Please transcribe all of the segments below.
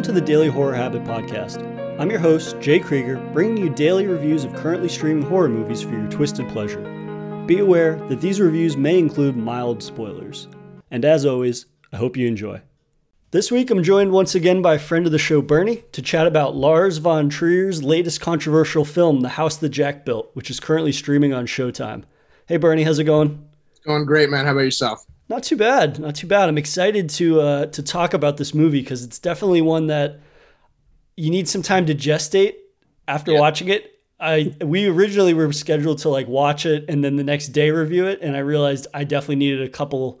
Welcome to the Daily Horror Habit Podcast. I'm your host, Jay Krieger, bringing you daily reviews of currently streaming horror movies for your twisted pleasure. Be aware that these reviews may include mild spoilers. And as always, I hope you enjoy. This week, I'm joined once again by a friend of the show, Bernie, to chat about Lars von Trier's latest controversial film, The House That Jack Built, which is currently streaming on Showtime. Hey, Bernie, how's it going? It's going great, man. How about yourself? Not too bad. Not too bad. I'm excited to uh, to talk about this movie because it's definitely one that you need some time to gestate after yeah. watching it. I we originally were scheduled to like watch it and then the next day review it, and I realized I definitely needed a couple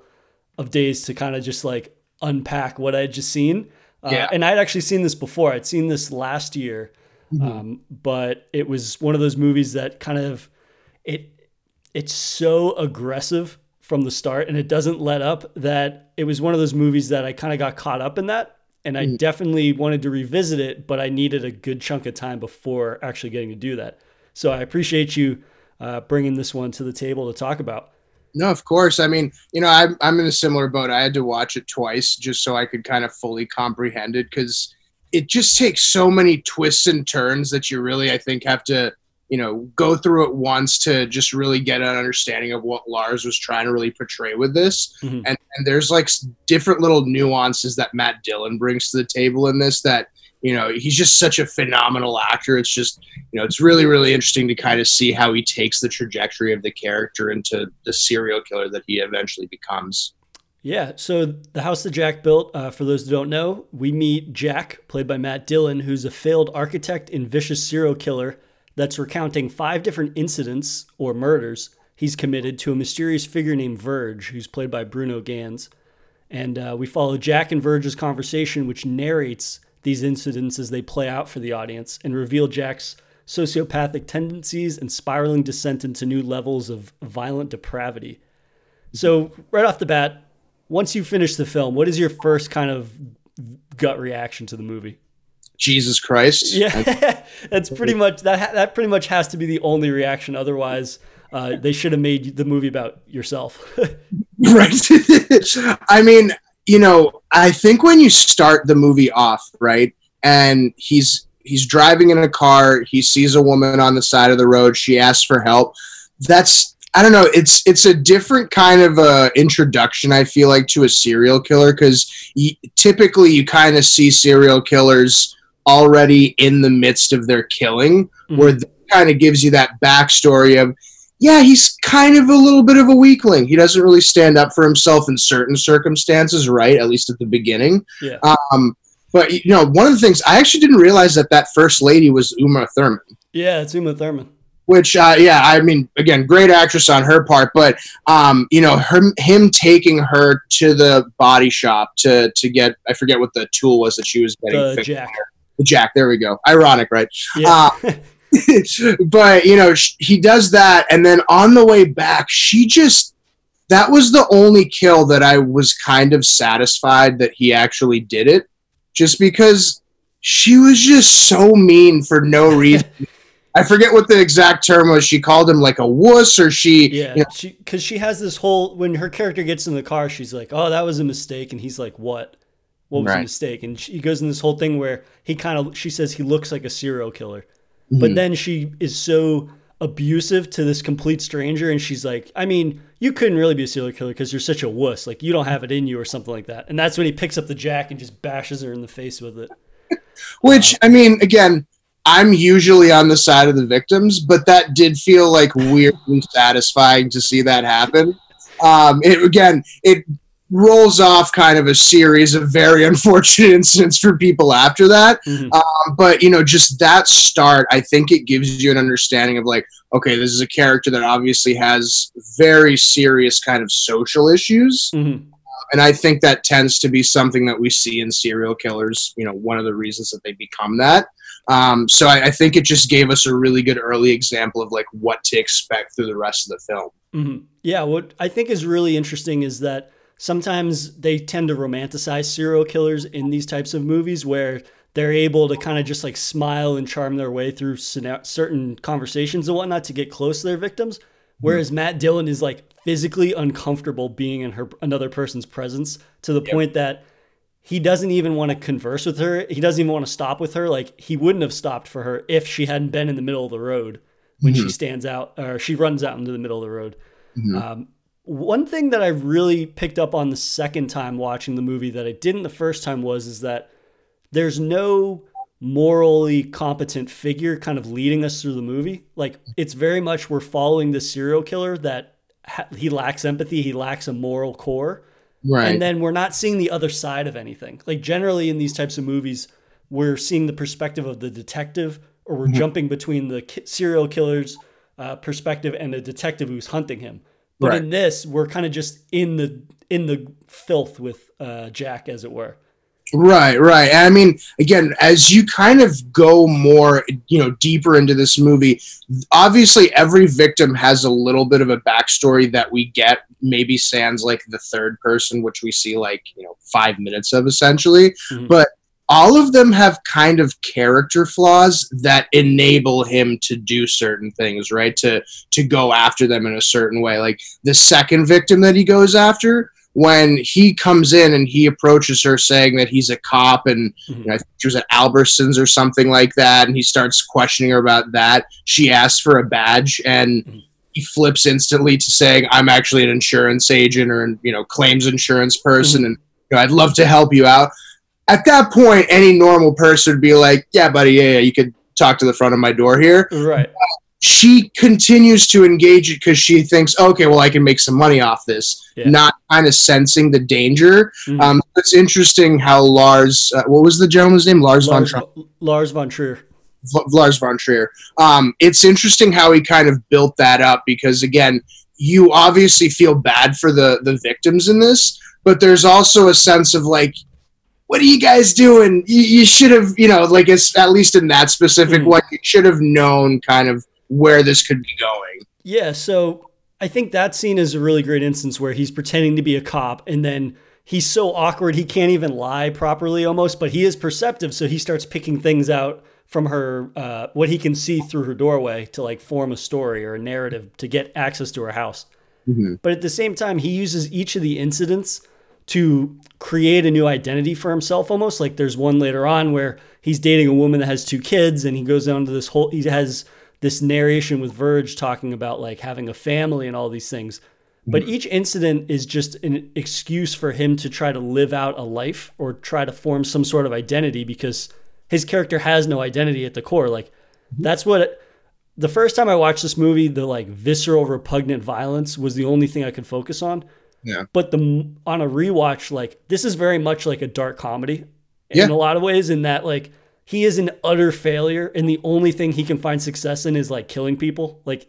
of days to kind of just like unpack what I had just seen. Uh, yeah. And I'd actually seen this before. I'd seen this last year, mm-hmm. um, but it was one of those movies that kind of it it's so aggressive from the start and it doesn't let up that it was one of those movies that I kind of got caught up in that and I mm. definitely wanted to revisit it but I needed a good chunk of time before actually getting to do that. So I appreciate you uh, bringing this one to the table to talk about. No, of course. I mean, you know, I'm I'm in a similar boat. I had to watch it twice just so I could kind of fully comprehend it because it just takes so many twists and turns that you really, I think, have to you know go through it once to just really get an understanding of what Lars was trying to really portray with this. Mm-hmm. And, and there's like different little nuances that Matt Dillon brings to the table in this that you know he's just such a phenomenal actor it's just you know it's really really interesting to kind of see how he takes the trajectory of the character into the serial killer that he eventually becomes yeah so the house that jack built uh, for those who don't know we meet jack played by matt dillon who's a failed architect and vicious serial killer that's recounting five different incidents or murders he's committed to a mysterious figure named Verge, who's played by Bruno Ganz. And uh, we follow Jack and Verge's conversation, which narrates these incidents as they play out for the audience and reveal Jack's sociopathic tendencies and spiraling descent into new levels of violent depravity. So, right off the bat, once you finish the film, what is your first kind of gut reaction to the movie? Jesus Christ. Yeah, that's pretty much that. That pretty much has to be the only reaction. Otherwise, uh, they should have made the movie about yourself. right. I mean, you know, I think when you start the movie off, right, and he's he's driving in a car, he sees a woman on the side of the road, she asks for help. That's I don't know. It's it's a different kind of uh, introduction. I feel like to a serial killer because typically you kind of see serial killers already in the midst of their killing, mm-hmm. where that kind of gives you that backstory of, yeah, he's kind of a little bit of a weakling. He doesn't really stand up for himself in certain circumstances, right? At least at the beginning. Yeah. Um, but you know, one of the things I actually didn't realize that that first lady was Uma Thurman. Yeah, it's Uma Thurman. Which, uh, yeah, I mean, again, great actress on her part, but um, you know, her, him taking her to the body shop to to get I forget what the tool was that she was getting. The jack. Jack. There we go. Ironic, right? Yeah. Uh, but you know, he does that, and then on the way back, she just that was the only kill that I was kind of satisfied that he actually did it, just because she was just so mean for no reason. I forget what the exact term was. She called him like a wuss, or she. Yeah, you know, she because she has this whole when her character gets in the car, she's like, "Oh, that was a mistake," and he's like, "What?" What was right. a mistake? And she, he goes in this whole thing where he kind of she says he looks like a serial killer. Mm-hmm. but then she is so abusive to this complete stranger and she's like i mean you couldn't really be a serial killer because you're such a wuss. Like you don't have it in you or something like that. And that's when he picks up the jack and just bashes her in the face with it. Which uh, i mean again i'm usually on the side of the victims but that did feel like weirdly satisfying to see that happen. Um, it again it rolls off kind of a series of very unfortunate incidents for people after that. Mm-hmm. Um, but you know, just that start, I think it gives you an understanding of like, okay, this is a character that obviously has very serious kind of social issues. Mm-hmm. And I think that tends to be something that we see in serial killers. You know, one of the reasons that they become that. Um, so I, I, think it just gave us a really good early example of like what to expect through the rest of the film. Mm-hmm. Yeah, what I think is really interesting is that sometimes they tend to romanticize serial killers in these types of movies where they're able to kind of just like smile and charm their way through certain conversations and whatnot to get close to their victims. Whereas mm-hmm. Matt Dillon is like physically uncomfortable being in her another person's presence to the yep. point that he doesn't even want to converse with her. He doesn't even want to stop with her. Like he wouldn't have stopped for her if she hadn't been in the middle of the road when mm-hmm. she stands out or she runs out into the middle of the road. Mm-hmm. Um, one thing that I really picked up on the second time watching the movie that I didn't the first time was is that there's no morally competent figure kind of leading us through the movie. Like it's very much we're following the serial killer that ha- he lacks empathy, he lacks a moral core. Right. And then we're not seeing the other side of anything. Like generally in these types of movies, we're seeing the perspective of the detective or we're mm-hmm. jumping between the ki- serial killer's uh, perspective and the detective who's hunting him. But right. in this, we're kind of just in the in the filth with uh, Jack, as it were. Right, right. I mean, again, as you kind of go more, you know, deeper into this movie, obviously every victim has a little bit of a backstory that we get. Maybe sans like the third person, which we see like you know five minutes of essentially, mm-hmm. but all of them have kind of character flaws that enable him to do certain things, right? To to go after them in a certain way. Like the second victim that he goes after when he comes in and he approaches her saying that he's a cop and mm-hmm. you know, I think she was at Albertsons or something like that, and he starts questioning her about that. She asks for a badge and mm-hmm. he flips instantly to saying, "I'm actually an insurance agent or you know claims insurance person, mm-hmm. and you know, I'd love to help you out." At that point, any normal person would be like, "Yeah, buddy, yeah, yeah you could talk to the front of my door here." Right. Uh, she continues to engage it because she thinks, okay, well, I can make some money off this, yeah. not kind of sensing the danger. Mm-hmm. Um, it's interesting how Lars, uh, what was the gentleman's name? Lars, Lars von Trier. Lars von Trier. Lars von Trier. Um, it's interesting how he kind of built that up because, again, you obviously feel bad for the the victims in this, but there's also a sense of like, what are you guys doing? You, you should have, you know, like it's at least in that specific mm. one, you should have known kind of where this could be going. Yeah, so I think that scene is a really great instance where he's pretending to be a cop and then he's so awkward he can't even lie properly almost, but he is perceptive, so he starts picking things out from her uh, what he can see through her doorway to like form a story or a narrative to get access to her house. Mm-hmm. But at the same time, he uses each of the incidents to create a new identity for himself almost like there's one later on where he's dating a woman that has two kids and he goes down to this whole he has this narration with Verge talking about like having a family and all these things. But each incident is just an excuse for him to try to live out a life or try to form some sort of identity because his character has no identity at the core. Like that's what it, the first time I watched this movie, the like visceral, repugnant violence was the only thing I could focus on. Yeah. But the on a rewatch, like this is very much like a dark comedy yeah. in a lot of ways. In that, like he is an utter failure and the only thing he can find success in is like killing people like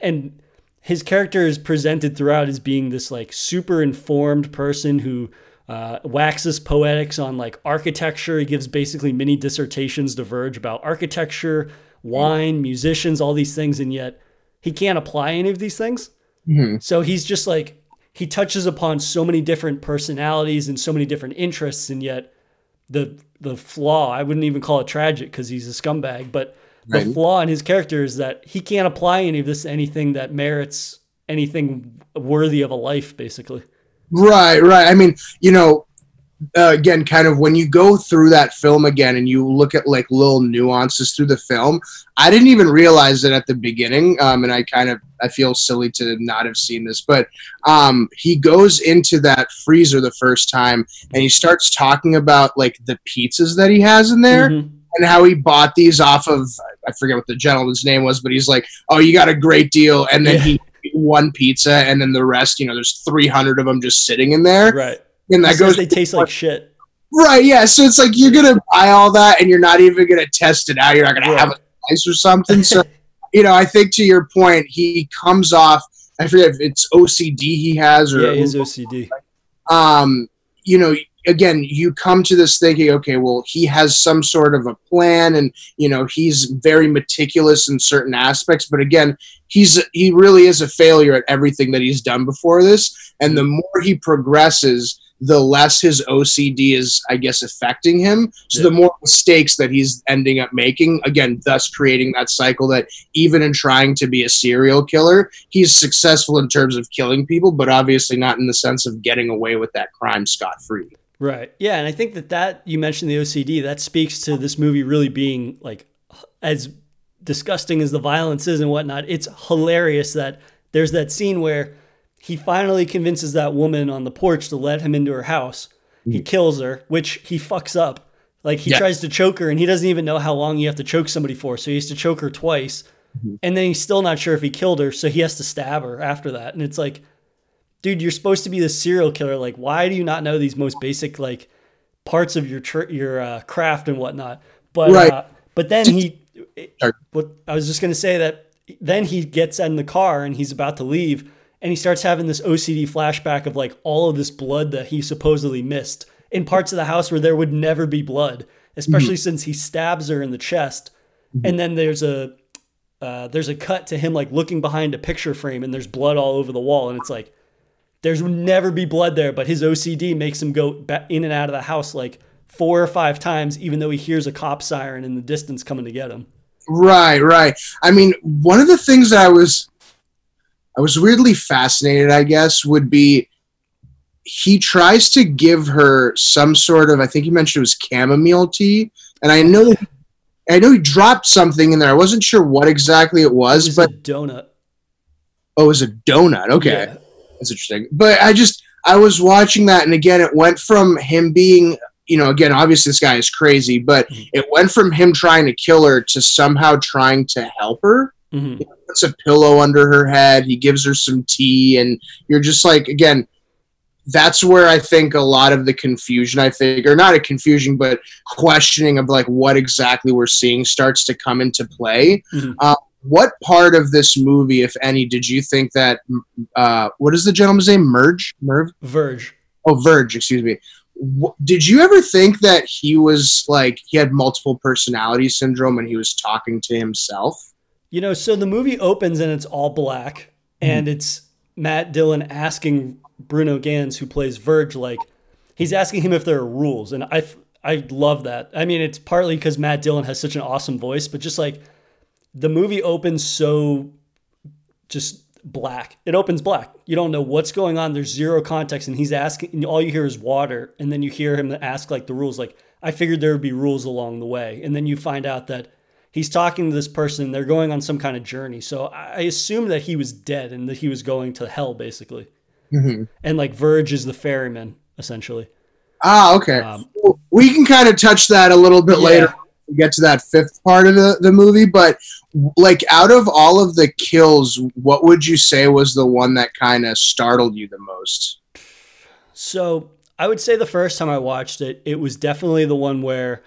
and his character is presented throughout as being this like super informed person who uh, waxes poetics on like architecture he gives basically mini dissertations to verge about architecture wine musicians all these things and yet he can't apply any of these things mm-hmm. so he's just like he touches upon so many different personalities and so many different interests and yet the the flaw. I wouldn't even call it tragic because he's a scumbag, but right. the flaw in his character is that he can't apply any of this to anything that merits anything worthy of a life, basically. Right, right. I mean, you know, uh, again, kind of when you go through that film again and you look at like little nuances through the film, I didn't even realize it at the beginning, um, and I kind of I feel silly to not have seen this, but um, he goes into that freezer the first time and he starts talking about like the pizzas that he has in there. Mm-hmm. And how he bought these off of I forget what the gentleman's name was, but he's like, "Oh, you got a great deal," and then yeah. he one pizza, and then the rest, you know, there's 300 of them just sitting in there. Right and that goes. They taste like shit. Right. Yeah. So it's like you're gonna buy all that, and you're not even gonna test it out. You're not gonna yeah. have a slice or something. So, you know, I think to your point, he comes off. I forget if it's OCD he has or yeah, his OCD. Um, you know, again, you come to this thinking, okay, well, he has some sort of a plan, and you know, he's very meticulous in certain aspects. But again, he's he really is a failure at everything that he's done before this. and the more he progresses the less his OCD is, I guess, affecting him. So Yeah. the more mistakes that he's ending up making, again, thus creating that cycle that even in trying to be a serial killer, he's successful in terms of killing people, but obviously not in the sense of getting away with that crime scot free. Right. Yeah, and I think that that you mentioned the OCD that speaks to this movie really being like as disgusting as the violence is and whatnot. It's hilarious that there's that scene where he finally convinces that woman on the porch to let him into her house. He kills her, which he fucks up. Like he Yeah. tries to choke her and he doesn't even know how long you have to choke somebody for. So he has to choke her twice. And then he's still not sure if he killed her, so he has to stab her after that. And it's like dude, you're supposed to be the serial killer. Like, why do you not know these most basic like parts of your tr- your uh, craft and whatnot? But Right. uh, but then he, Sorry. what I was just gonna say that then he gets in the car and he's about to leave and he starts having this OCD flashback of like all of this blood that he supposedly missed in parts of the house where there would never be blood, especially since he stabs her in the chest. And then there's a uh, there's a cut to him like looking behind a picture frame and there's blood all over the wall and it's like there's never be blood there, but his OCD makes him go in and out of the house like four or five times, even though he hears a cop siren in the distance coming to get him. Right, right. I mean, one of the things that I was I was weirdly fascinated, I guess, would be he tries to give her some sort of I think he mentioned it was chamomile tea, and I know I know he dropped something in there. I wasn't sure what exactly it It was, was but a donut. oh, it was a donut. Okay. Yeah. That's interesting. But I just I was watching that, and again, it went from him being, you know, again, obviously this guy is crazy, but Mhm. it went from him trying to kill her to somehow trying to help her. Mhm. Puts a pillow under her head. He gives her some tea, and you're just like, again, that's where I think a lot of the confusion, I think, or not a confusion, but questioning of like what exactly we're seeing starts to come into play. Mhm. Uh, what part of this movie, if any, did you think that? Uh, what is the gentleman's name? Merge, Merv. Verge. Oh, Verge. Excuse me. Did you ever think that he was like he had multiple personality syndrome and he was talking to himself? You know, so the movie opens and it's all black, mm-hmm. and it's Matt Dillon asking Bruno Ganz, who plays Verge, like he's asking him if there are rules, and I I love that. I mean, it's partly because Matt Dillon has such an awesome voice, but just like the movie opens so just black. It opens black. You don't know what's going on. There's zero context, and he's asking. And all you hear is water, and then you hear him ask like the rules. Like I figured there would be rules along the way, and then you find out that he's talking to this person. They're going on some kind of journey. So I assume that he was dead and that he was going to hell, basically. Mm-hmm. And like Verge is the ferryman, essentially. Ah, okay. Um, we can kind of touch that a little bit Yeah. later. when we Get to that fifth part of the, the movie, but like out of all of the kills, what would you say was the one that kind of startled you the most? So I would say the first time I watched it, it was definitely the one where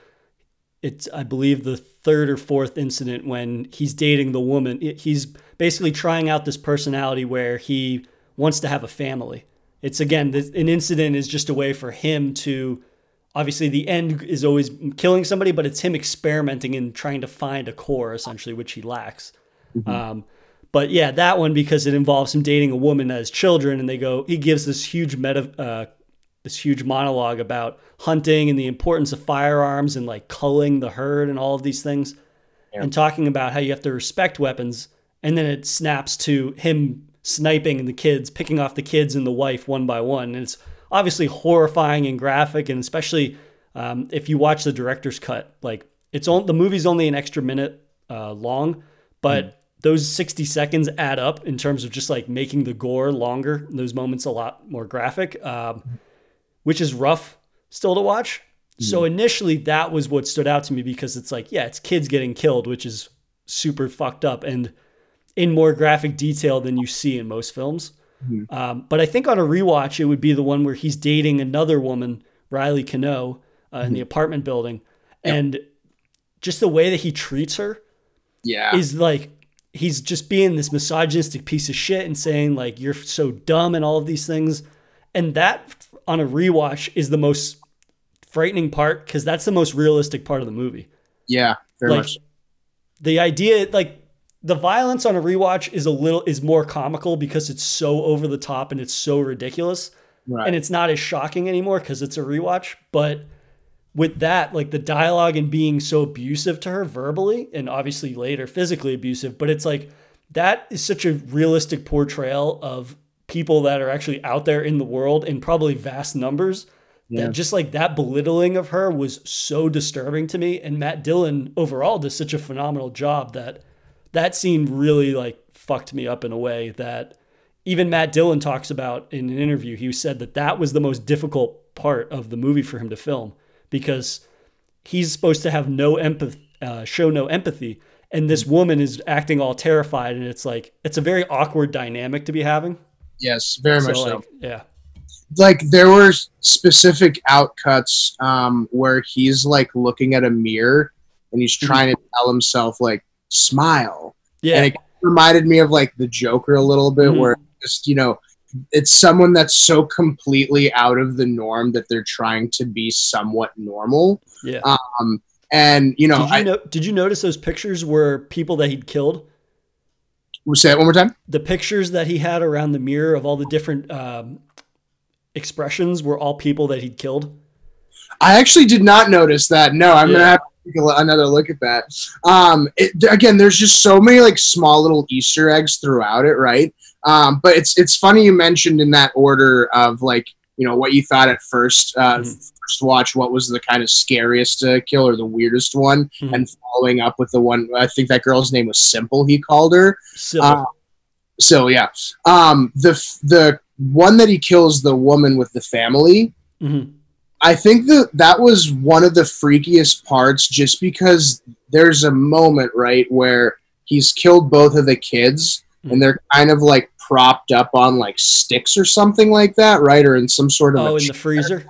it's, I believe, the third or fourth incident when he's dating the woman. He's basically trying out this personality where he wants to have a family. It's again, this, an incident is just a way for him to. Obviously, the end is always killing somebody, but it's him experimenting and trying to find a core, essentially, which he lacks. Um, but yeah, that one because it involves him dating a woman as children, and they go. He gives this huge meta, uh, this huge monologue about hunting and the importance of firearms and like culling the herd and all of these things, Yeah. and talking about how you have to respect weapons. And then it snaps to him sniping the kids, picking off the kids and the wife one by one, and it's obviously horrifying and graphic, and especially um, if you watch the director's cut, like it's on the movie's only an extra minute uh, long, but those 60 seconds add up in terms of just like making the gore longer, those moments a lot more graphic, um, which is rough still to watch. So initially, that was what stood out to me because it's like, yeah, it's kids getting killed, which is super fucked up and in more graphic detail than you see in most films. Um, but I think on a rewatch, it would be the one where he's dating another woman, Riley Cano, uh, in the apartment building, and just the way that he treats her Yeah. is like he's just being this misogynistic piece of shit and saying like you're so dumb and all of these things, and that on a rewatch is the most frightening part because that's the most realistic part of the movie yeah. Very like much. the idea like the violence on a rewatch is a little is more comical because it's so over the top and it's so ridiculous. Right. And it's not as shocking anymore because it's a rewatch. But with that, like the dialogue and being so abusive to her verbally and obviously later physically abusive, but it's like that is such a realistic portrayal of people that are actually out there in the world in probably vast numbers. Yeah. That just like that belittling of her was so disturbing to me. And Matt Dillon overall does such a phenomenal job that that scene really like fucked me up in a way that even Matt Dillon talks about in an interview. He said that that was the most difficult part of the movie for him to film because he's supposed to have no empathy, uh, show no empathy, and this woman is acting all terrified, and it's like it's a very awkward dynamic to be having. Yes, very much so. yeah, Like there were specific outcuts um, where he's like looking at a mirror and he's trying to tell himself like smile, yeah, and it reminded me of like the Joker a little bit, Mhm. where just you know it's someone that's so completely out of the norm that they're trying to be somewhat normal. yeah. Um, and you know, did you I know? Did you notice those pictures were people that he'd killed? Say it one more time. The pictures that he had around the mirror of all the different um, expressions were all people that he'd killed. I actually did not notice that. No, I'm Yeah. gonna have to take another look at that. Um, it, again, there's just so many like small little Easter eggs throughout it, right? Um, but it's it's funny you mentioned in that order of like you know what you thought at first uh, Mhm. first watch what was the kind of scariest uh, kill or the weirdest one, Mhm. and following up with the one I think that girl's name was Simple. He called her. So Uh, so yeah, um, the the one that he kills the woman with the family. mhm. I think that that was one of the freakiest parts just because there's a moment, right, where he's killed both of the kids and they're kind of like propped up on like sticks or something like that, right? Or in some sort of oh, in the freezer.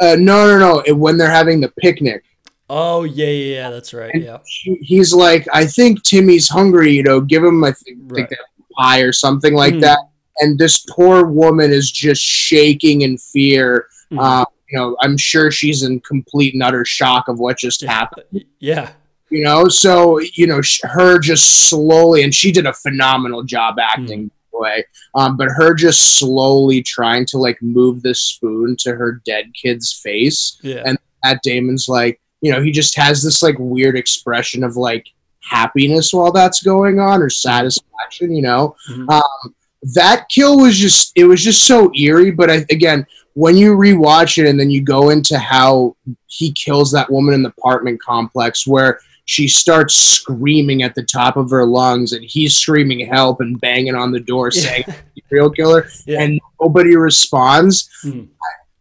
uh, no, no, no, it- when they're having the picnic. Oh yeah, yeah, yeah. That's right. And Yeah, he, he's like, I think Timmy's hungry, you know, give him, I think, Right. think pie or something like Mhm. that. And this poor woman is just shaking in fear. Mhm. Uh, you know, I'm sure she's in complete and utter shock of what just happened. yeah. You know, so you know, sh- her just slowly, and she did a phenomenal job acting. Way, um, but her just slowly trying to like move the spoon to her dead kid's face, Yeah. And- Matt Damon's like, you know, he just has this like weird expression of like happiness while that's going on or satisfaction, you know. Mhm. Um, that kill was just it was just so eerie, but I, again, when you rewatch it and then you go into how he kills that woman in the apartment complex where she starts screaming at the top of her lungs and he's screaming help and banging on the door saying real killer Yeah. and nobody responds Mhm.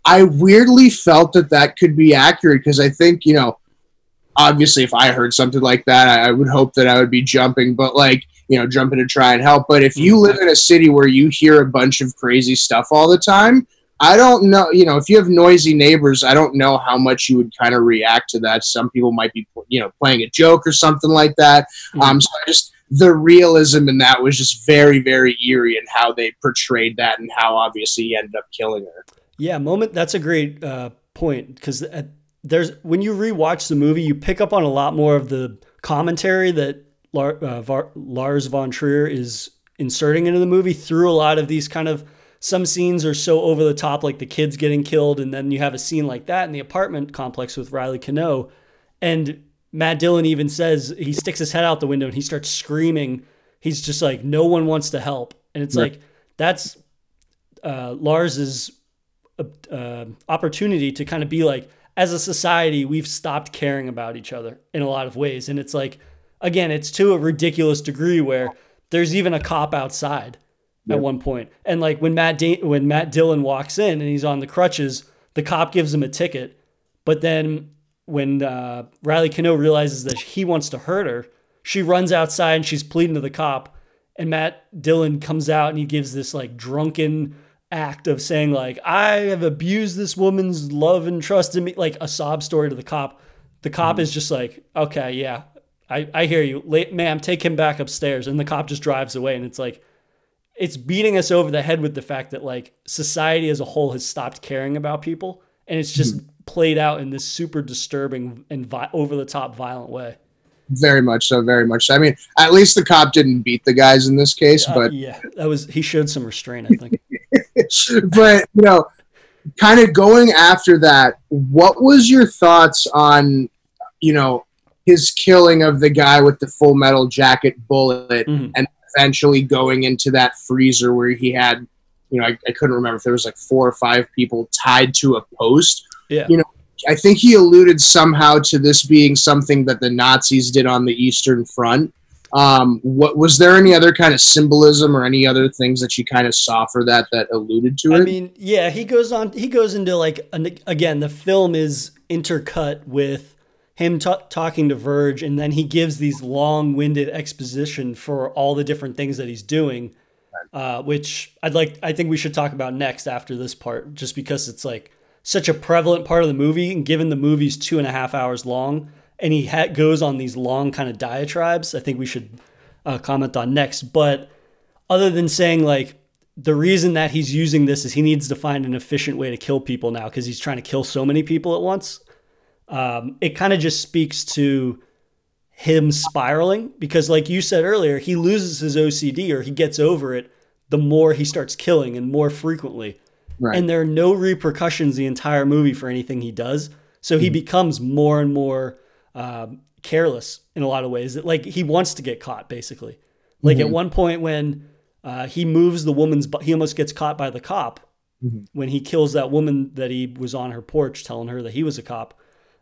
I weirdly felt that that could be accurate because I think, you know, obviously if I heard something like that, I, I would hope that I would be jumping, but like, you know, jumping to try and help. But if you live in a city where you hear a bunch of crazy stuff all the time, I don't know, you know, if you have noisy neighbors, I don't know how much you would kind of react to that. Some people might be, you know, playing a joke or something like that. Um, so I just, the realism in that was just very, very eerie and how they portrayed that and how obviously he ended up killing her. Yeah, moment. That's a great uh, point because there's when you rewatch the movie, you pick up on a lot more of the commentary that Lar, uh, Var, Lars von Trier is inserting into the movie through a lot of these kind of. Some scenes are so over the top, like the kids getting killed, and then you have a scene like that in the apartment complex with Riley Cano, and Matt Dillon even says he sticks his head out the window and he starts screaming. He's just like, no one wants to help, and it's Right. like that's uh, Lars's uh, opportunity to kind of be like, as a society, we've stopped caring about each other in a lot of ways. And it's like, again, it's to a ridiculous degree where there's even a cop outside Yep. at one point. And like when Matt da- when Matt Dillon walks in and he's on the crutches, the cop gives him a ticket. But then when uh, Riley Cano realizes that he wants to hurt her, she runs outside and she's pleading to the cop. And Matt Dillon comes out and he gives this like drunken act of saying like I have abused this woman's love and trust in me, like a sob story to the cop. The cop is just like, okay, yeah, I, I hear you, ma'am. Take him back upstairs, and the cop just drives away. And it's like, it's beating us over the head with the fact that like society as a whole has stopped caring about people, and it's just played out in this super disturbing and vi- over the top violent way. very much so, very much so. I mean, at least the cop didn't beat the guys in this case, Uh, but yeah, that was he showed some restraint. I think. but you know, kind of going after that, what was your thoughts on, you know, his killing of the guy with the full metal jacket bullet, Mhm. and eventually going into that freezer where he had, you know, I, I couldn't remember if there was like four or five people tied to a post. Yeah. You know, I think he alluded somehow to this being something that the Nazis did on the Eastern Front. Um, what was there any other kind of symbolism or any other things that you kind of saw for that that alluded to it? I mean, yeah, he goes on. He goes into like an, again. The film is intercut with him ta talking to Verge, and then he gives these long-winded exposition for all the different things that he's doing, uh, which I'd like. I think we should talk about next after this part, just because it's like such a prevalent part of the movie, and given the movie's two and a half hours long, and he ha- goes on these long kind of diatribes. I think we should uh, comment on next, but other than saying like the reason that he's using this is he needs to find an efficient way to kill people now because he's trying to kill so many people at once. Um, it kind of just speaks to him spiraling because, like you said earlier, he loses his OCD or he gets over it the more he starts killing and more frequently. Right. And there are no repercussions the entire movie for anything he does. So he becomes more and more um, careless in a lot of ways. That like he wants to get caught, basically. Like at one point when uh, he moves the woman's, he almost gets caught by the cop when he kills that woman that he was on her porch telling her that he was a cop.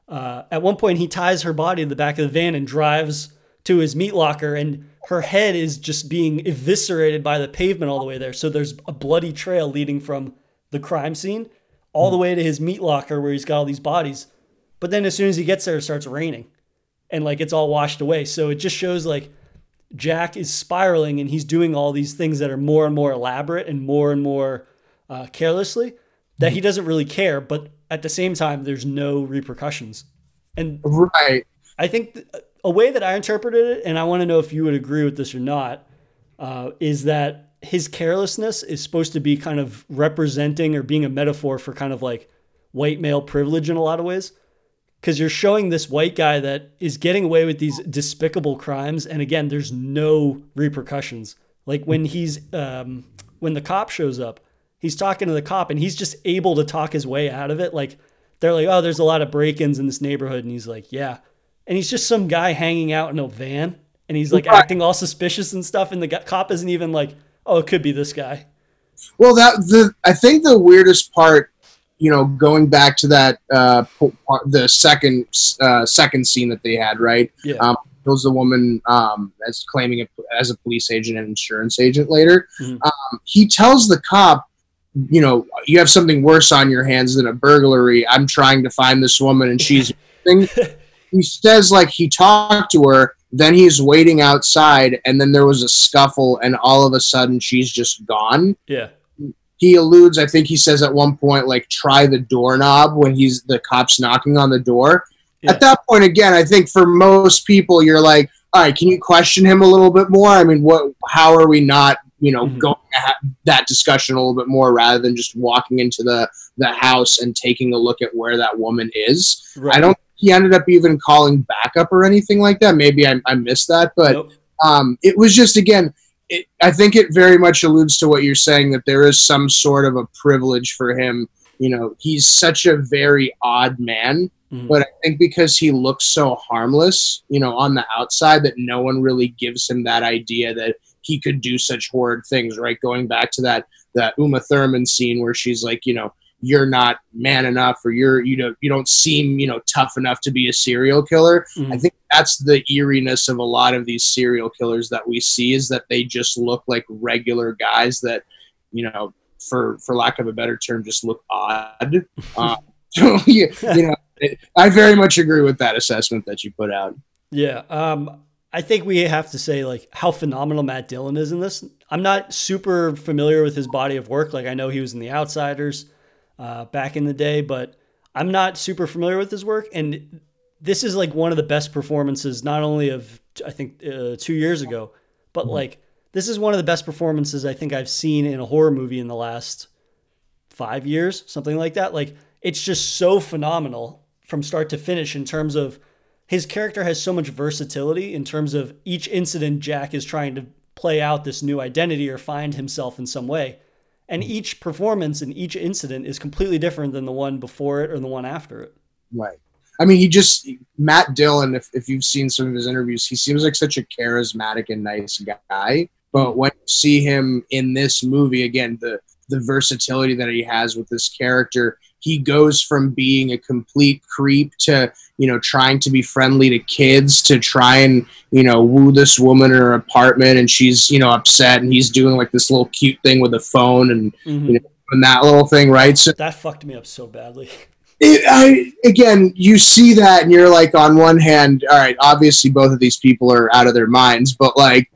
Uh, at one point, he ties her body to the back of the van and drives to his meat locker, and her head is just being eviscerated by the pavement all the way there. So there's a bloody trail leading from the crime scene all the way to his meat locker where he's got all these bodies. But then as soon as he gets there, it starts raining and like it's all washed away. So it just shows like Jack is spiraling and he's doing all these things that are more and more elaborate and more and more uh, carelessly that he doesn't really care. But at the same time, there's no repercussions. And right. I think th- a way that I interpreted it, and I want to know if you would agree with this or not, uh, is that his carelessness is supposed to be kind of representing or being a metaphor for kind of like white male privilege in a lot of ways. Because you're showing this white guy that is getting away with these despicable crimes, and again, there's no repercussions. Like when he's um, when the cop shows up, he's talking to the cop, and he's just able to talk his way out of it. Like they're like, "Oh, there's a lot of break-ins in this neighborhood," and he's like, "Yeah," and he's just some guy hanging out in a van, and he's like Right. acting all suspicious and stuff, and the cop isn't even like, "Oh, it could be this guy." Well, that the I think the weirdest part, you know, going back to that uh, the second uh, second scene that they had, right? Yeah. Um, kills the woman um, as claiming it as a police agent and insurance agent later. Mhm. Um, he tells the cop, you know, you have something worse on your hands than a burglary. I'm trying to find this woman, and she's. he says like he talked to her then he's waiting outside and then there was a scuffle and all of a sudden she's just gone Yeah, he alludes i think he says at one point like try the doorknob when he's the cops knocking on the door Yeah. at that point again i think for most people you're like all right can you question him a little bit more i mean what how are we not you know Mhm. going to have that discussion a little bit more rather than just walking into the the house and taking a look at where that woman is right. I don't. He ended up even calling backup or anything like that. Maybe I, I missed that, but Nope. um, it was just again. It, I think it very much alludes to what you're saying that there is some sort of a privilege for him. You know, he's such a very odd man, Mhm. but I think because he looks so harmless, you know, on the outside, that no one really gives him that idea that he could do such horrid things. Right, going back to that that Uma Thurman scene where she's like, you know, you're not man enough or you're you know you don't seem you know tough enough to be a serial killer Mhm. i think that's the eeriness of a lot of these serial killers that we see is that they just look like regular guys that you know for for lack of a better term just look odd um, so yeah, you know it, i very much agree with that assessment that you put out Yeah. Um, I think we have to say like how phenomenal Matt Dillon is in this. I'm not super familiar with his body of work. Like I know he was in The Outsiders uh, back in the day, but I'm not super familiar with his work. And this is like one of the best performances, not only of I think uh, two years ago, but like this is one of the best performances I think I've seen in a horror movie in the last five years, something like that. Like it's just so phenomenal from start to finish in terms of his character has so much versatility in terms of each incident Jack is trying to play out this new identity or find himself in some way. And hmm. each performance in each incident is completely different than the one before it or the one after it. Right. I mean, he just Matt Dillon. If if you've seen some of his interviews, he seems like such a charismatic and nice guy. But when you see him in this movie again, the the versatility that he has with this character, he goes from being a complete creep to you know trying to be friendly to kids to try and you know woo this woman in her apartment and she's you know upset and he's doing like this little cute thing with the phone and mm-hmm. you know and that little thing right so that fucked me up so badly it, I, again you see that and you're like on one hand all right obviously both of these people are out of their minds but like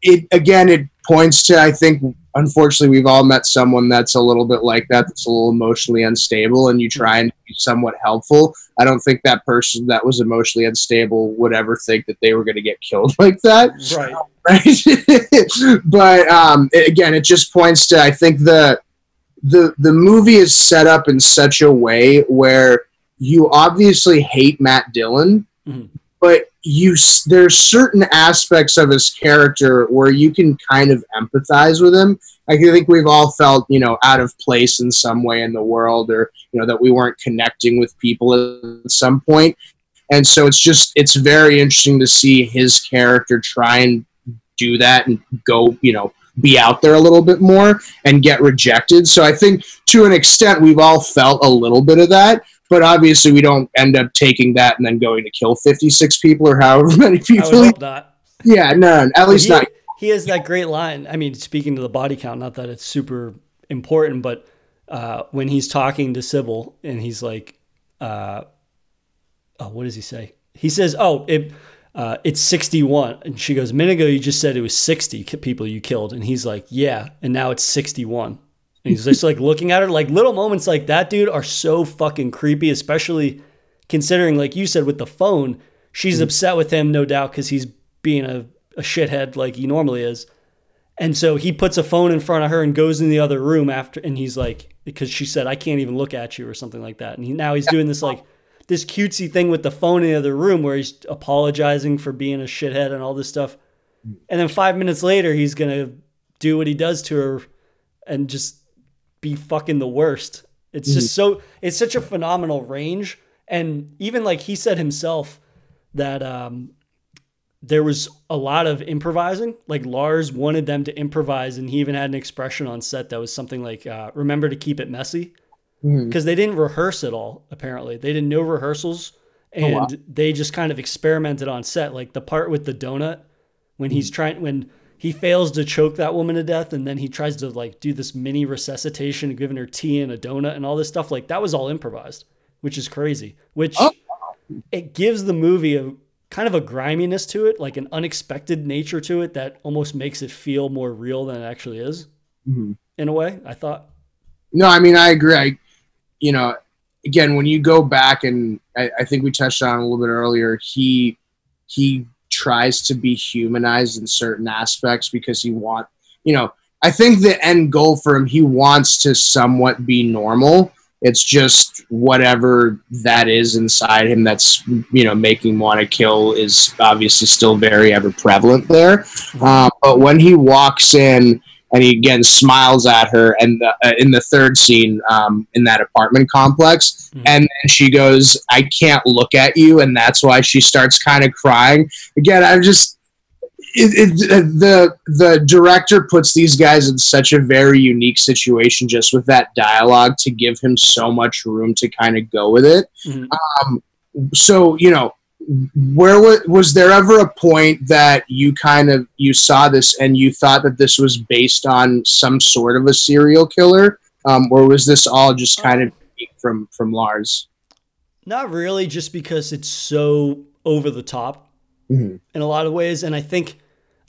it again it points to i think unfortunately we've all met someone that's a little bit like that that's a little emotionally unstable and you try and be somewhat helpful. I don't think that person that was emotionally unstable would ever think that they were going to get killed like that. Right. Right but um, again it just points to i think the the the movie is set up in such a way where you obviously hate matt dillon mm-hmm. But you there's certain aspects of his character where you can kind of empathize with him. I think we've all felt, you know, out of place in some way in the world, or you know, that we weren't connecting with people at some point. And so it's just it's very interesting to see his character try and do that and go, you know, be out there a little bit more and get rejected. So I think to an extent we've all felt a little bit of that but obviously we don't end up taking that and then going to kill 56 people or however many people. I not. Yeah, no, at least he, not. He has that great line. I mean, speaking to the body count, not that it's super important, but uh, when he's talking to Sybil and he's like, uh, oh, what does he say? He says, oh, it, uh, it's 61. And she goes, a minute ago, you just said it was 60 people you killed. And he's like, yeah. And now it's 61. And he's just like looking at her. Like little moments like that, dude, are so fucking creepy, especially considering, like you said, with the phone, she's mm-hmm. upset with him, no doubt, because he's being a, a shithead like he normally is. And so he puts a phone in front of her and goes in the other room after, and he's like, because she said, I can't even look at you or something like that. And he, now he's doing this like, this cutesy thing with the phone in the other room where he's apologizing for being a shithead and all this stuff. Mm. And then five minutes later, he's going to do what he does to her and just be fucking the worst. It's just mm-hmm. so it's such a phenomenal range, and even like he said himself that um, there was a lot of improvising. Like Lars wanted them to improvise, and he even had an expression on set that was something like uh, "Remember to keep it messy," because mm-hmm. they didn't rehearse at all. Apparently, they did no rehearsals, and oh, wow. they just kind of experimented on set. Like the part with the donut when mm-hmm. he's trying when he fails to choke that woman to death and then he tries to like do this mini resuscitation giving her tea and a donut and all this stuff like that was all improvised which is crazy which oh. it gives the movie a kind of a griminess to it like an unexpected nature to it that almost makes it feel more real than it actually is mm-hmm. in a way i thought no i mean i agree i you know again when you go back and I, I think we touched on a little bit earlier he he tries to be humanized in certain aspects because he want you know i think the end goal for him he wants to somewhat be normal. It's just whatever that is inside him that's you know making him want to kill is obviously still very ever prevalent there. Uh, but when he walks in and he again smiles at her and the, uh, in the third scene um, in that apartment complex mm-hmm. and then she goes i can't look at you and that's why she starts kind of crying again i'm just it, it, the the director puts these guys in such a very unique situation just with that dialogue to give him so much room to kind of go with it mm-hmm. um, so you know where was, was there ever a point that you kind of you saw this and you thought that this was based on some sort of a serial killer? Um, or was this all just kind of from from lars? Not really just because it's so over the top mm-hmm. in a lot of ways. And i think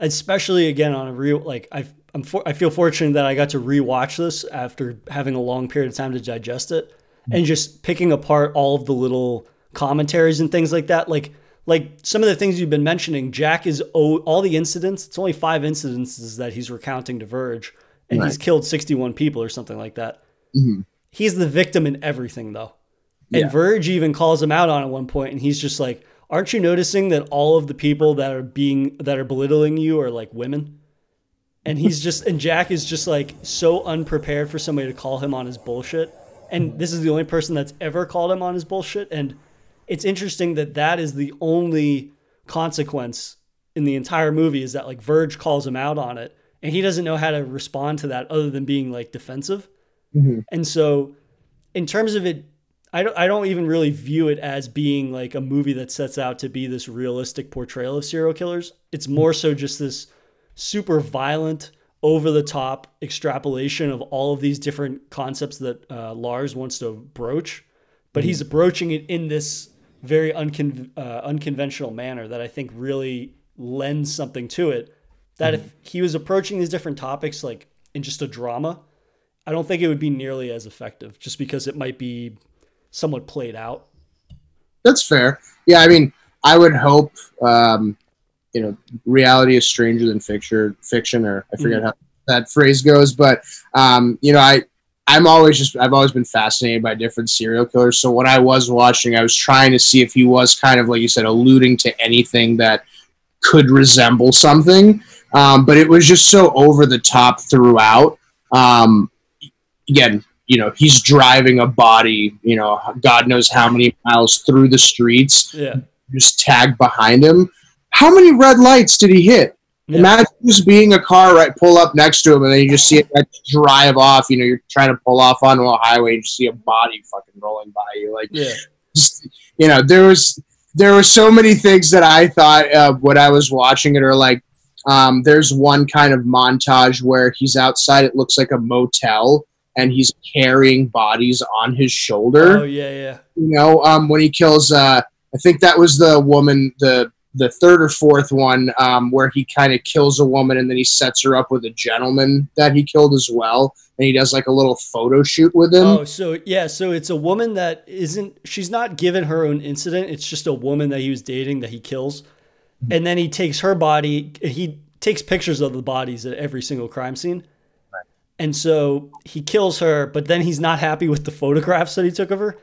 especially again on a real like i've I'm for, I feel fortunate that I got to rewatch this after having a long period of time to digest it and just picking apart all of the little commentaries and things like that. Like like some of the things you've been mentioning, Jack is all the incidents. It's only five incidences that he's recounting to Verge, and right. he's killed sixty-one people or something like that. Mm-hmm. He's the victim in everything, though. And yeah. Verge even calls him out on at one point, and he's just like, aren't you noticing that all of the people that are being that are belittling you are like women? And he's just and Jack is just like so unprepared for somebody to call him on his bullshit. And this is the only person that's ever called him on his bullshit. And it's interesting that that is the only consequence in the entire movie is that like Verge calls him out on it, and he doesn't know how to respond to that other than being like defensive. Mm-hmm. And so, in terms of it, I don't I don't even really view it as being like a movie that sets out to be this realistic portrayal of serial killers. It's more so just this super violent, over the top extrapolation of all of these different concepts that uh, Lars wants to broach, but he's broaching it in this very uncon- uh, unconventional manner that I think really lends something to it. That if he was approaching these different topics like in just a drama, I don't think it would be nearly as effective just because it might be somewhat played out. That's fair. Yeah, I mean, I would hope, um, you know, reality is stranger than fiction, fiction, or I forget how that phrase goes, but um, you know, I I'm always just I've always been fascinated by different serial killers. So when I was watching, I was trying to see if he was kind of like you said, alluding to anything that could resemble something. Um, but it was just so over the top throughout. Um, again, you know, he's driving a body, you know, God knows how many miles through the streets, Yeah. just tagged behind him. How many red lights did he hit? Yeah. Imagine just being a car right pull up next to him and then you just see it like, drive off. You know, you're trying to pull off onto a highway and you see a body fucking rolling by you. Like, Yeah. just, you know, there was there were so many things that I thought uh, when I was watching it, or like, um, there's one kind of montage where he's outside. It looks like a motel, and he's carrying bodies on his shoulder Oh yeah, yeah. you know um, when he kills uh, i think that was the woman the the third or fourth one um, where he kind of kills a woman and then he sets her up with a gentleman that he killed as well and he does like a little photo shoot with him Oh, so yeah, so it's a woman that isn't she's not given her own incident. It's just a woman that he was dating that he kills. And then he takes her body, he takes pictures of the bodies at every single crime scene. And so he kills her, but then he's not happy with the photographs that he took of her.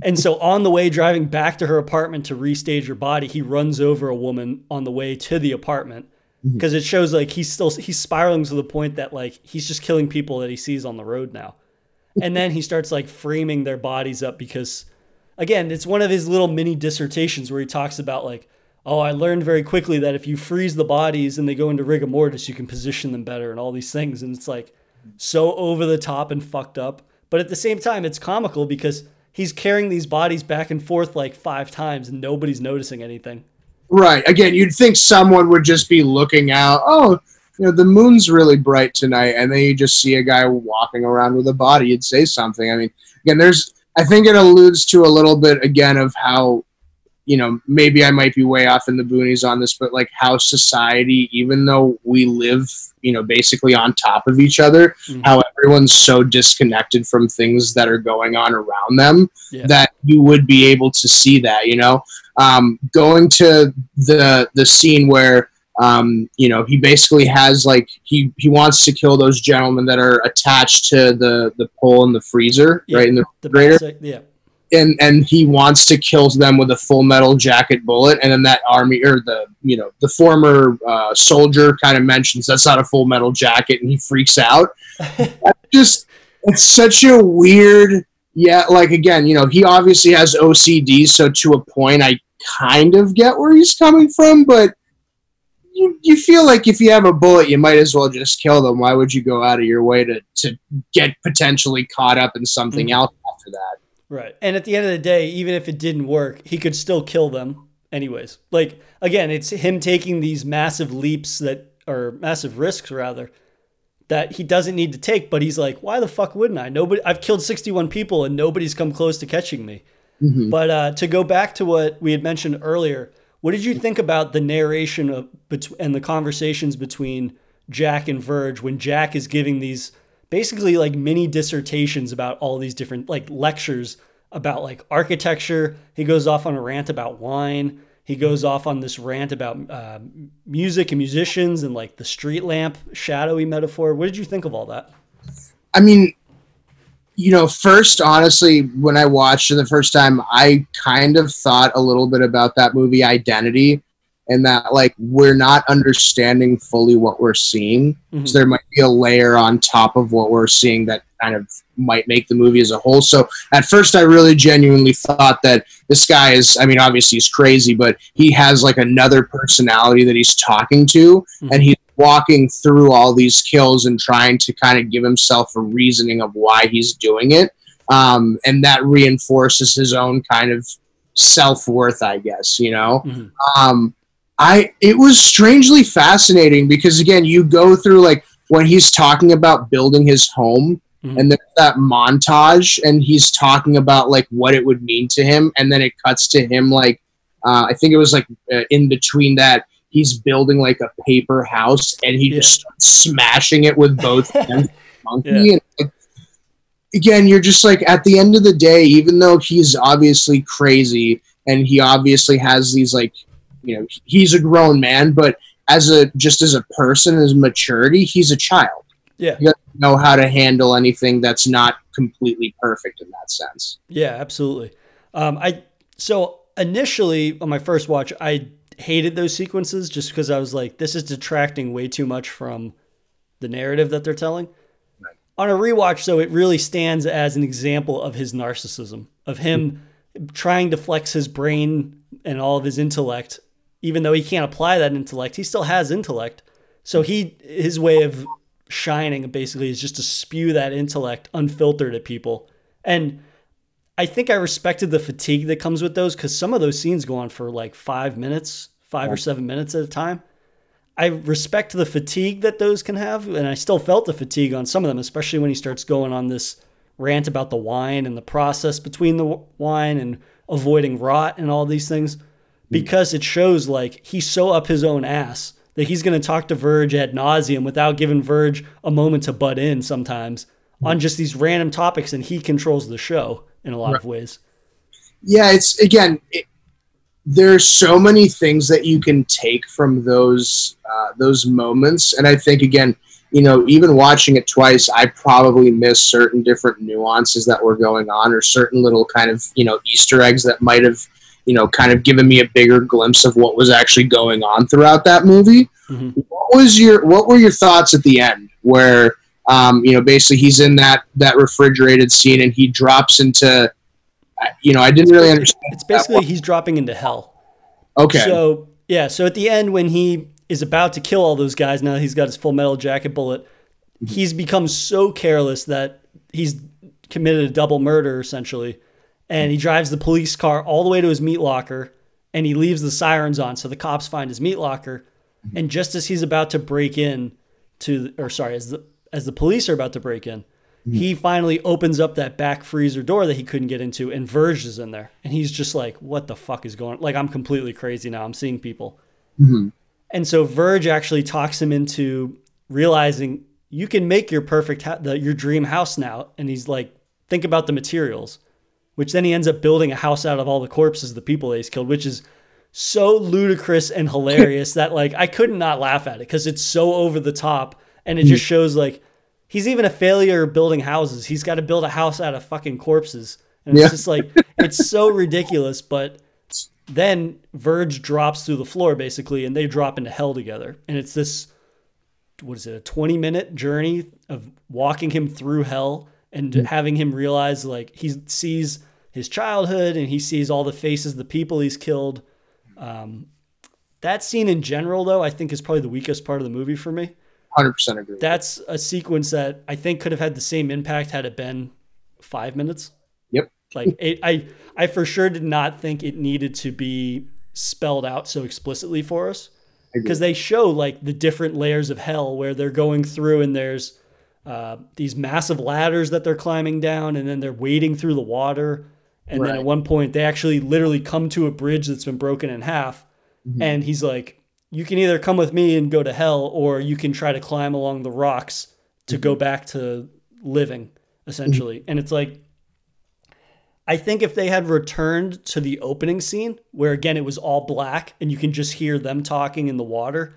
And so on the way driving back to her apartment to restage her body, he runs over a woman on the way to the apartment. Mm-hmm. Because it shows like he's still he's spiraling to the point that like he's just killing people that he sees on the road now. And then he starts like framing their bodies up because again it's one of his little mini dissertations where he talks about like oh i learned very quickly that if you freeze the bodies and they go into rigor mortis you can position them better and all these things. And it's like so over the top and fucked up. But at the same time it's comical because he's carrying these bodies back and forth like five times and nobody's noticing anything. Right. Again you'd think someone would just be looking out oh you know the moon's really bright tonight and then you just see a guy walking around with a body. You'd say something. I mean again there's i think it alludes to a little bit again of how you know maybe i might be way off in the boonies on this but like how society even though we live you know basically on top of each other Mhm. how everyone's so disconnected from things that are going on around them Yeah. that you would be able to see that you know um, going to the the scene where um, you know he basically has like he he wants to kill those gentlemen that are attached to the the pole in the freezer Yeah. right in the the refrigerator basic, yeah and and he wants to kill them with a full metal jacket bullet. And then that army or the you know the former uh, soldier kind of mentions that's not a full metal jacket and he freaks out. That's just it's such a weird yeah like again you know he obviously has ocd so to a point i kind of get where he's coming from but you, you feel like if you have a bullet you might as well just kill them. Why would you go out of your way to, to get potentially caught up in something Mhm. else after that Right. And at the end of the day, even if it didn't work, he could still kill them anyways. Like again, it's him taking these massive leaps that are massive risks rather that he doesn't need to take, but he's like, why the fuck wouldn't I? Nobody I've killed 61 people and nobody's come close to catching me. Mhm. But uh, to go back to what we had mentioned earlier, what did you think about the narration of and the conversations between Jack and Verge when Jack is giving these basically like mini dissertations about all these different like lectures about like architecture. He goes off on a rant about wine. He goes off on this rant about uh, music and musicians and like the street lamp shadowy metaphor. What did you think of all that? I mean, you know, first, honestly, when I watched it the first time, I kind of thought a little bit about that movie Identity and that, like, we're not understanding fully what we're seeing. Mhm. So there might be a layer on top of what we're seeing that kind of might make the movie as a whole. So at first, I really genuinely thought that this guy is, I mean, obviously he's crazy, but he has like another personality that he's talking to, Mhm. and he's walking through all these kills and trying to kind of give himself a reasoning of why he's doing it. Um, and that reinforces his own kind of self worth, I guess, you know? Mhm. um i it was strangely fascinating because again you go through like when he's talking about building his home Mhm. and there's that montage and he's talking about like what it would mean to him and then it cuts to him like uh, i think it was like uh, in between that he's building like a paper house and he Yeah. just starts smashing it with both hands monkey Yeah. and like, again you're just like at the end of the day even though he's obviously crazy and he obviously has these like you know he's a grown man but as a just as a person as maturity he's a child Yeah. he doesn't know how to handle anything that's not completely perfect in that sense Yeah, absolutely. Um, I so initially on my first watch, I hated those sequences just because I was like, this is detracting way too much from the narrative that they're telling. Right. On a rewatch, though, it really stands as an example of his narcissism, of him trying to flex his brain and all of his intellect, even though he can't apply that intellect. He still has intellect. So he his way of shining basically is just to spew that intellect unfiltered at people. And I think I respected the fatigue that comes with those because some of those scenes go on for like five minutes, five or seven minutes at a time. I respect the fatigue that those can have, and I still felt the fatigue on some of them, especially when he starts going on this rant about the wine and the process between the wine and avoiding rot and all these things, because it shows like he's so up his own ass that he's going to talk to Verge ad nauseum without giving Verge a moment to butt in sometimes on just these random topics, and he controls the show in a lot of ways. yeah it's again it, there's so many things that you can take from those uh, those moments and i think again you know even watching it twice i probably missed certain different nuances that were going on or certain little kind of you know easter eggs that might have you know kind of given me a bigger glimpse of what was actually going on throughout that movie. Mhm. what was your what were your thoughts at the end where um, you know basically he's in that that refrigerated scene and he drops into you know i didn't really understand It's basically he's dropping into hell. okay. So yeah, so at the end when he is about to kill all those guys, now that he's got his full metal jacket bullet, he's become so careless that he's committed a double murder essentially, and he drives the police car all the way to his meat locker, and he leaves the sirens on so the cops find his meat locker, and just as he's about to break in to, or sorry, as the as the police are about to break in, he finally opens up that back freezer door that he couldn't get into, and Verge is in there, and he's just like, "What the fuck is going? Like, I'm completely crazy now. I'm seeing people." Mhm. And so Verge actually talks him into realizing you can make your perfect ha- the, your dream house now, and he's like, "Think about the materials," which then he ends up building a house out of all the corpses of the people that he's killed, which is so ludicrous and hilarious that like I couldn't not laugh at it because it's so over the top and it just shows like he's even a failure building houses. He's got to build a house out of fucking corpses. And it's Yeah. just like it's so ridiculous, but then Verge drops through the floor basically and they drop into hell together. And it's this what is it, a 20 minute journey of walking him through hell and having him realize like he sees his childhood and he sees all the faces of the people he's killed. Um, that scene in general, though, I think is probably the weakest part of the movie for me. 100% agree That's a sequence that I think could have had the same impact had it been five minutes. Yep. Like it, I, I for sure did not think it needed to be spelled out so explicitly for us because they show like the different layers of hell where they're going through and there's uh, these massive ladders that they're climbing down and then they're wading through the water. And then at one point they actually literally come to a bridge that's been broken in half. Mm-hmm. and he's like you can either come with me and go to hell or you can try to climb along the rocks to go back to living essentially. And it's like I think if they had returned to the opening scene, where again it was all black and you can just hear them talking in the water,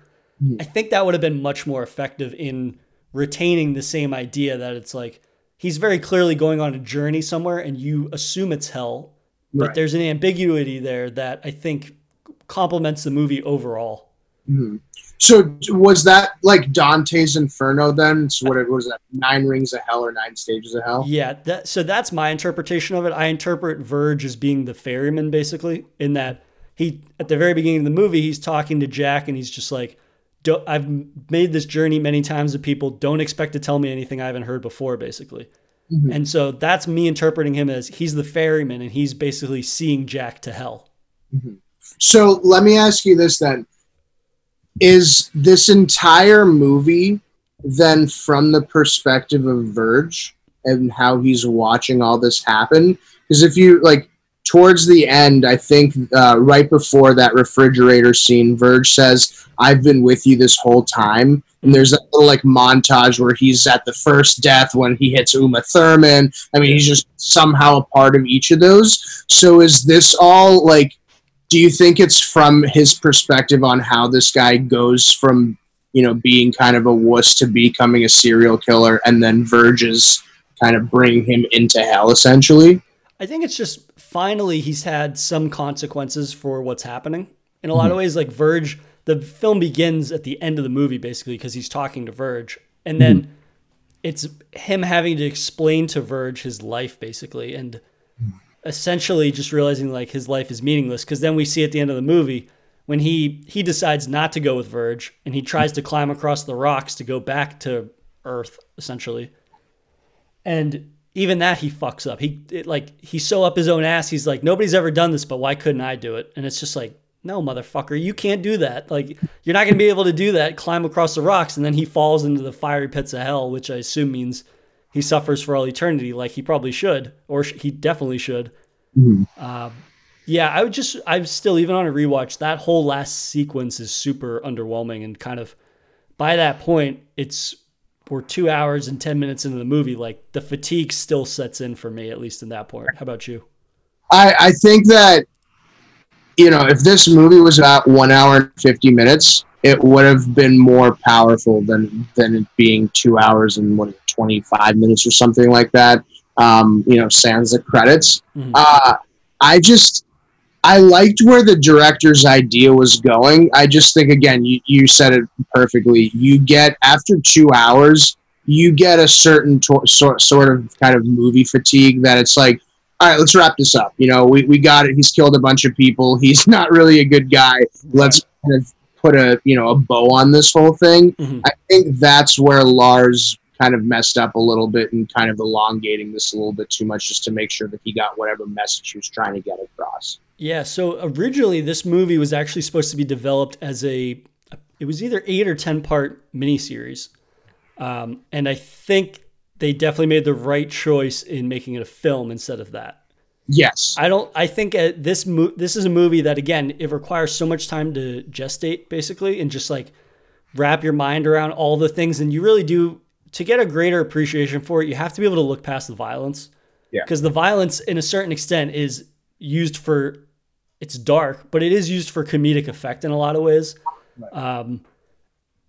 I think that would have been much more effective in retaining the same idea that it's like he's very clearly going on a journey somewhere, and you assume it's hell, but Right. there's an ambiguity there that I think complements the movie overall. Mhm. So was that like Dante's Inferno then? So what, what was that? Nine rings of hell or nine stages of hell? Yeah, that so that's my interpretation of it. I interpret Verge as being the ferryman, basically, in that he at the very beginning of the movie he's talking to Jack and he's just like, "Don't- "I've made this journey many times with people. Don't expect to tell me anything I haven't heard before," basically. Mhm. And so that's me interpreting him as he's the ferryman and he's basically seeing Jack to hell. So let me ask you this then. Is this entire movie then from the perspective of Verge and how he's watching all this happen? Because if you like towards the end, I think uh, right before that refrigerator scene, Verge says, I've been with you this whole time. And there's a little like montage where he's at the first death when he hits Uma Thurman. I mean, he's just somehow a part of each of those. So is this all like do you think it's from his perspective on how this guy goes from you know being kind of a wuss to becoming a serial killer and then verges kind of bring him into hell essentially I think it's just finally he's had some consequences for what's happening. In a lot of mm-hmm. ways, like Verge, the film begins at the end of the movie basically because he's talking to Verge, and then mm-hmm. it's him having to explain to Verge his life basically, and mm-hmm. essentially just realizing like his life is meaningless. Because then we see at the end of the movie when he he decides not to go with Verge and he tries to climb across the rocks to go back to Earth essentially. And even that he fucks up. He it, like he's so up his own ass. He's like nobody's ever done this, but why couldn't I do it? And it's just like no, motherfucker, you can't do that. Like you're not gonna be able to do that. Climb across the rocks, and then he falls into the fiery pits of hell, which I assume means he suffers for all eternity, like he probably should, or sh- he definitely should. Um, yeah, I would just I'm still even on a rewatch. That whole last sequence is super underwhelming and kind of by that point it's we're two hours and 10 minutes into the movie like the fatigue still sets in for me at least in that point. How about you? I, I think that you know if this movie was about one hour and 50 minutes it would have been more powerful than than it being two hours and what 25 minutes or something like that. Um, you know sans the credits. Mhm. uh, i just i liked where the director's idea was going i just think again you, you said it perfectly you get after two hours you get a certain to- sort, sort of kind of movie fatigue that it's like all right, let's wrap this up. You know, we, we got it. He's killed a bunch of people. He's not really a good guy. Let's kind of put a you know a bow on this whole thing. Mhm. I think that's where Lars kind of messed up a little bit and kind of elongating this a little bit too much just to make sure that he got whatever message he was trying to get across. Yeah so originally this movie was actually supposed to be developed as a it was either eight or ten part miniseries um, and i think they definitely made the right choice in making it a film instead of that Yes. I don't. I think uh, this mo- this is a movie that again it requires so much time to gestate basically and just like wrap your mind around all the things and you really do to get a greater appreciation for it. You have to be able to look past the violence. Yeah. Because the violence, in a certain extent, is used for it's dark, but it is used for comedic effect in a lot of ways. Um,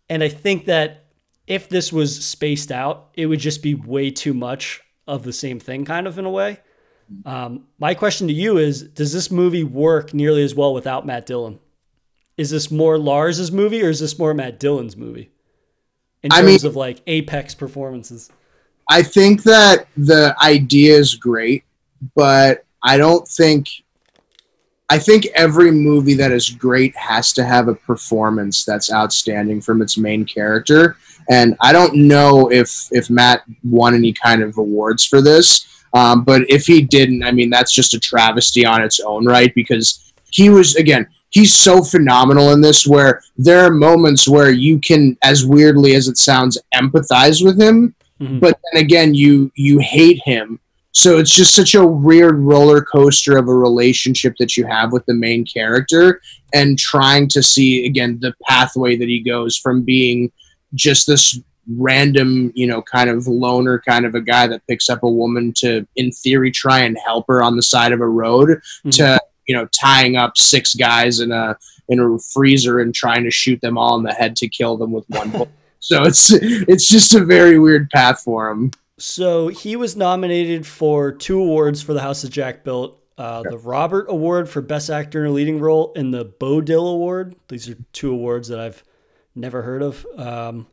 and I think that if this was spaced out, it would just be way too much of the same thing, kind of in a way. Um, my question to you is: Does this movie work nearly as well without Matt Dillon? Is this more Lars's movie or is this more Matt Dillon's movie? In I terms mean- of like apex performances. I think that the idea is great, but I don't think. I think every movie that is great has to have a performance that's outstanding from its main character, and I don't know if if Matt won any kind of awards for this. Um, but if he didn't, I mean, that's just a travesty on its own right because he was again he's so phenomenal in this where there are moments where you can as weirdly as it sounds empathize with him Mhm. but then again you you hate him so it's just such a weird roller coaster of a relationship that you have with the main character and trying to see again the pathway that he goes from being just this random you know kind of loner kind of a guy that picks up a woman to in theory try and help her on the side of a road mm-hmm. to you know tying up six guys in a in a freezer and trying to shoot them all in the head to kill them with one bullet. So it's it's just a very weird path for him So he was nominated for two awards for The House of Jack Built. Uh, the Robert Award for Best Actor in a Leading Role and the Bodil Award. These are two awards that I've never heard of. Um,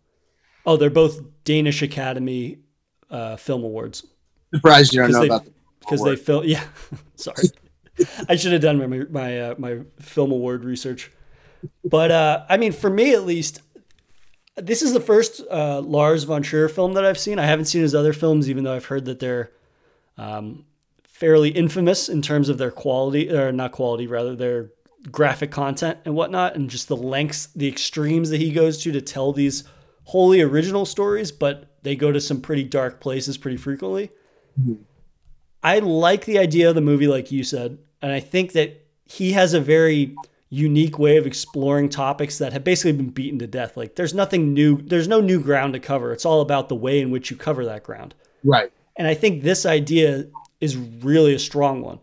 oh, they're both Danish Academy uh, Film Awards. Surprised you don't know they, about because they film. Yeah, sorry, I should have done my my uh, my film award research. But uh, I mean, for me at least, this is the first uh, Lars von Trier film that I've seen. I haven't seen his other films, even though I've heard that they're um, fairly infamous in terms of their quality, or not quality, rather their graphic content and whatnot, and just the lengths, the extremes that he goes to to tell these wholly original stories, but they go to some pretty dark places pretty frequently. Mm-hmm. I like the idea of the movie, like you said, and I think that he has a very unique way of exploring topics that have basically been beaten to death. Like there's nothing new, there's no new ground to cover. It's all about the way in which you cover that ground. Right. And I think this idea is really a strong one.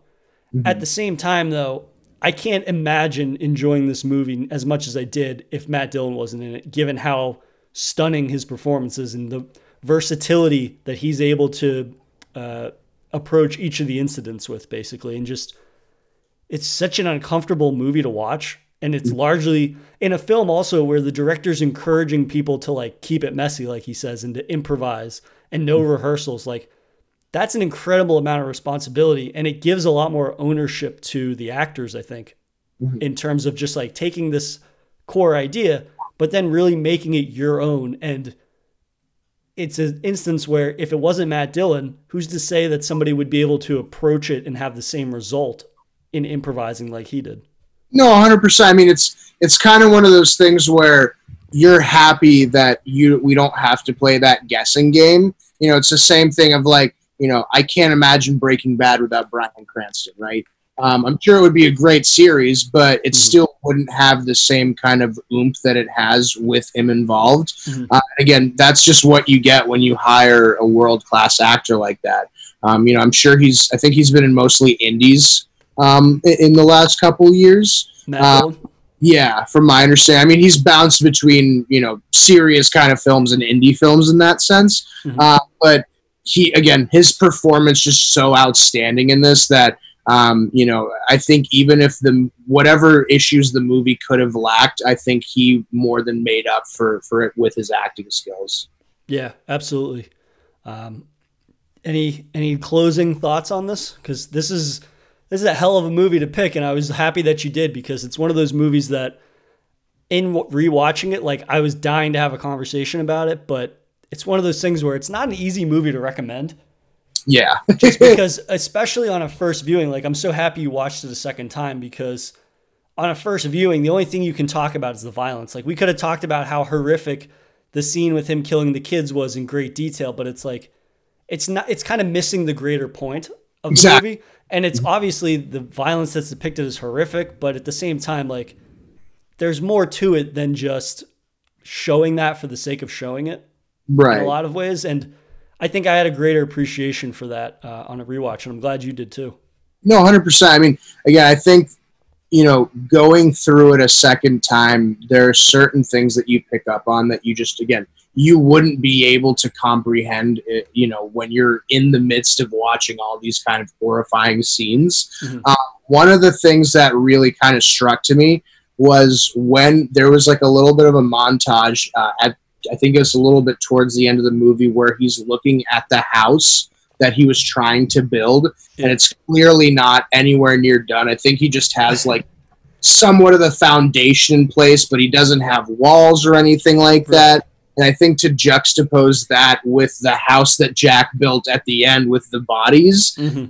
Mm-hmm. At the same time, though, I can't imagine enjoying this movie as much as I did if Matt Dillon wasn't in it, given how stunning his performances and the versatility that he's able to uh, approach each of the incidents with, basically. And just, it's such an uncomfortable movie to watch. And it's largely in a film also where the director's encouraging people to like keep it messy, like he says, and to improvise and no rehearsals. Like, that's an incredible amount of responsibility and it gives a lot more ownership to the actors i think mm-hmm. in terms of just like taking this core idea but then really making it your own and it's an instance where if it wasn't matt dillon who's to say that somebody would be able to approach it and have the same result in improvising like he did no 100% i mean it's it's kind of one of those things where you're happy that you we don't have to play that guessing game you know it's the same thing of like you know, I can't imagine Breaking Bad without Bryan Cranston, right? Um, I'm sure it would be a great series, but it mm-hmm. still wouldn't have the same kind of oomph that it has with him involved. Mm-hmm. Uh, again, that's just what you get when you hire a world class actor like that. Um, you know, I'm sure he's. I think he's been in mostly indies um, in the last couple years. Uh, yeah, from my understanding, I mean, he's bounced between you know serious kind of films and indie films in that sense. Mm-hmm. Uh, but he again his performance just so outstanding in this that um, you know I think even if the whatever issues the movie could have lacked, I think he more than made up for for it with his acting skills. Yeah, absolutely. Um, any any closing thoughts on this? Because this is this is a hell of a movie to pick, and I was happy that you did because it's one of those movies that in rewatching it, like I was dying to have a conversation about it, but it's one of those things where it's not an easy movie to recommend. Yeah. just because, especially on a first viewing, like I'm so happy you watched it a second time because on a first viewing, the only thing you can talk about is the violence. Like we could have talked about how horrific the scene with him killing the kids was in great detail, but it's like it's not it's kind of missing the greater point of the exactly. movie. And it's obviously the violence that's depicted is horrific, but at the same time, like there's more to it than just showing that for the sake of showing it right. in a lot of ways. And I think I had a greater appreciation for that uh, on a rewatch, and I'm glad you did too. No, hundred percent. I mean, again, I think you know, going through it a second time, there are certain things that you pick up on that you just again you wouldn't be able to comprehend it, you know when you're in the midst of watching all these kind of horrifying scenes mm-hmm. uh, one of the things that really kind of struck to me was when there was like a little bit of a montage uh, at I think it's a little bit towards the end of the movie where he's looking at the house that he was trying to build, yeah. and it's clearly not anywhere near done. I think he just has like somewhat of the foundation in place, but he doesn't have walls or anything like right. that. And I think to juxtapose that with the house that Jack built at the end with the bodies, mm-hmm.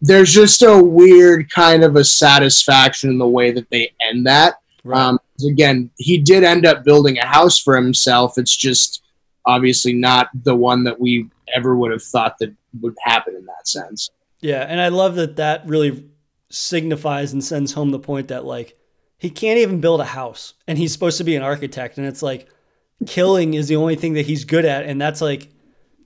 there's just a weird kind of a satisfaction in the way that they end that. Right. Um, again, he did end up building a house for himself. It's just obviously not the one that we ever would have thought that would happen in that sense. Yeah, and I love that that really signifies and sends home the point that like he can't even build a house and he's supposed to be an architect and it's like killing is the only thing that he's good at and that's like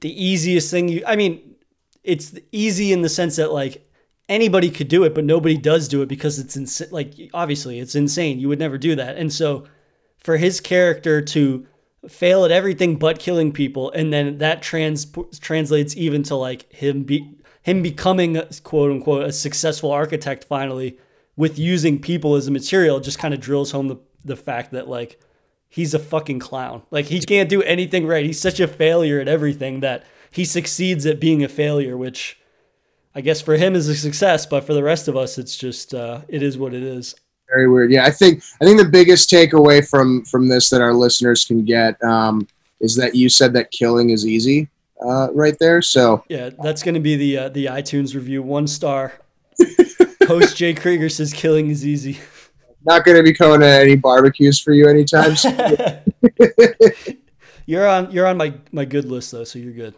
the easiest thing you I mean it's easy in the sense that like anybody could do it, but nobody does do it because it's insane. Like obviously, it's insane. You would never do that. And so, for his character to fail at everything but killing people, and then that trans translates even to like him be him becoming quote unquote a successful architect finally with using people as a material just kind of drills home the the fact that like he's a fucking clown. Like he can't do anything right. He's such a failure at everything that he succeeds at being a failure, which I guess for him is a success, but for the rest of us, it's just uh, it is what it is. Very weird. Yeah, I think I think the biggest takeaway from from this that our listeners can get um, is that you said that killing is easy uh, right there. So yeah, that's going to be the uh, the iTunes review. One star. Host Jay Krieger says killing is easy. Not going to be going to any barbecues for you anytime soon. you're on you're on my my good list though, so you're good.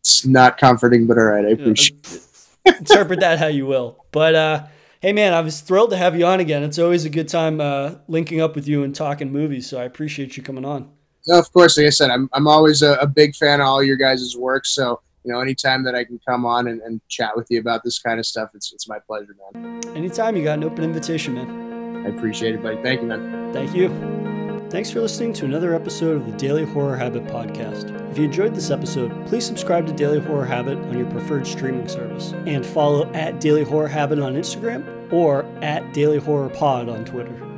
It's not comforting, but all right, I appreciate. It. Interpret that how you will, but. uh Hey man, I was thrilled to have you on again. It's always a good time uh, linking up with you and talking movies. So I appreciate you coming on. No, of course. Like I said, I'm I'm always a, a big fan of all your guys' work. So you know, anytime that I can come on and, and chat with you about this kind of stuff, it's it's my pleasure, man. Anytime you got an open invitation, man. I appreciate it, buddy. Thank you, man. Thank you. Thanks for listening to another episode of the Daily Horror Habit podcast. If you enjoyed this episode, please subscribe to Daily Horror Habit on your preferred streaming service and follow at Daily Horror Habit on Instagram or at Daily Horror Pod on Twitter.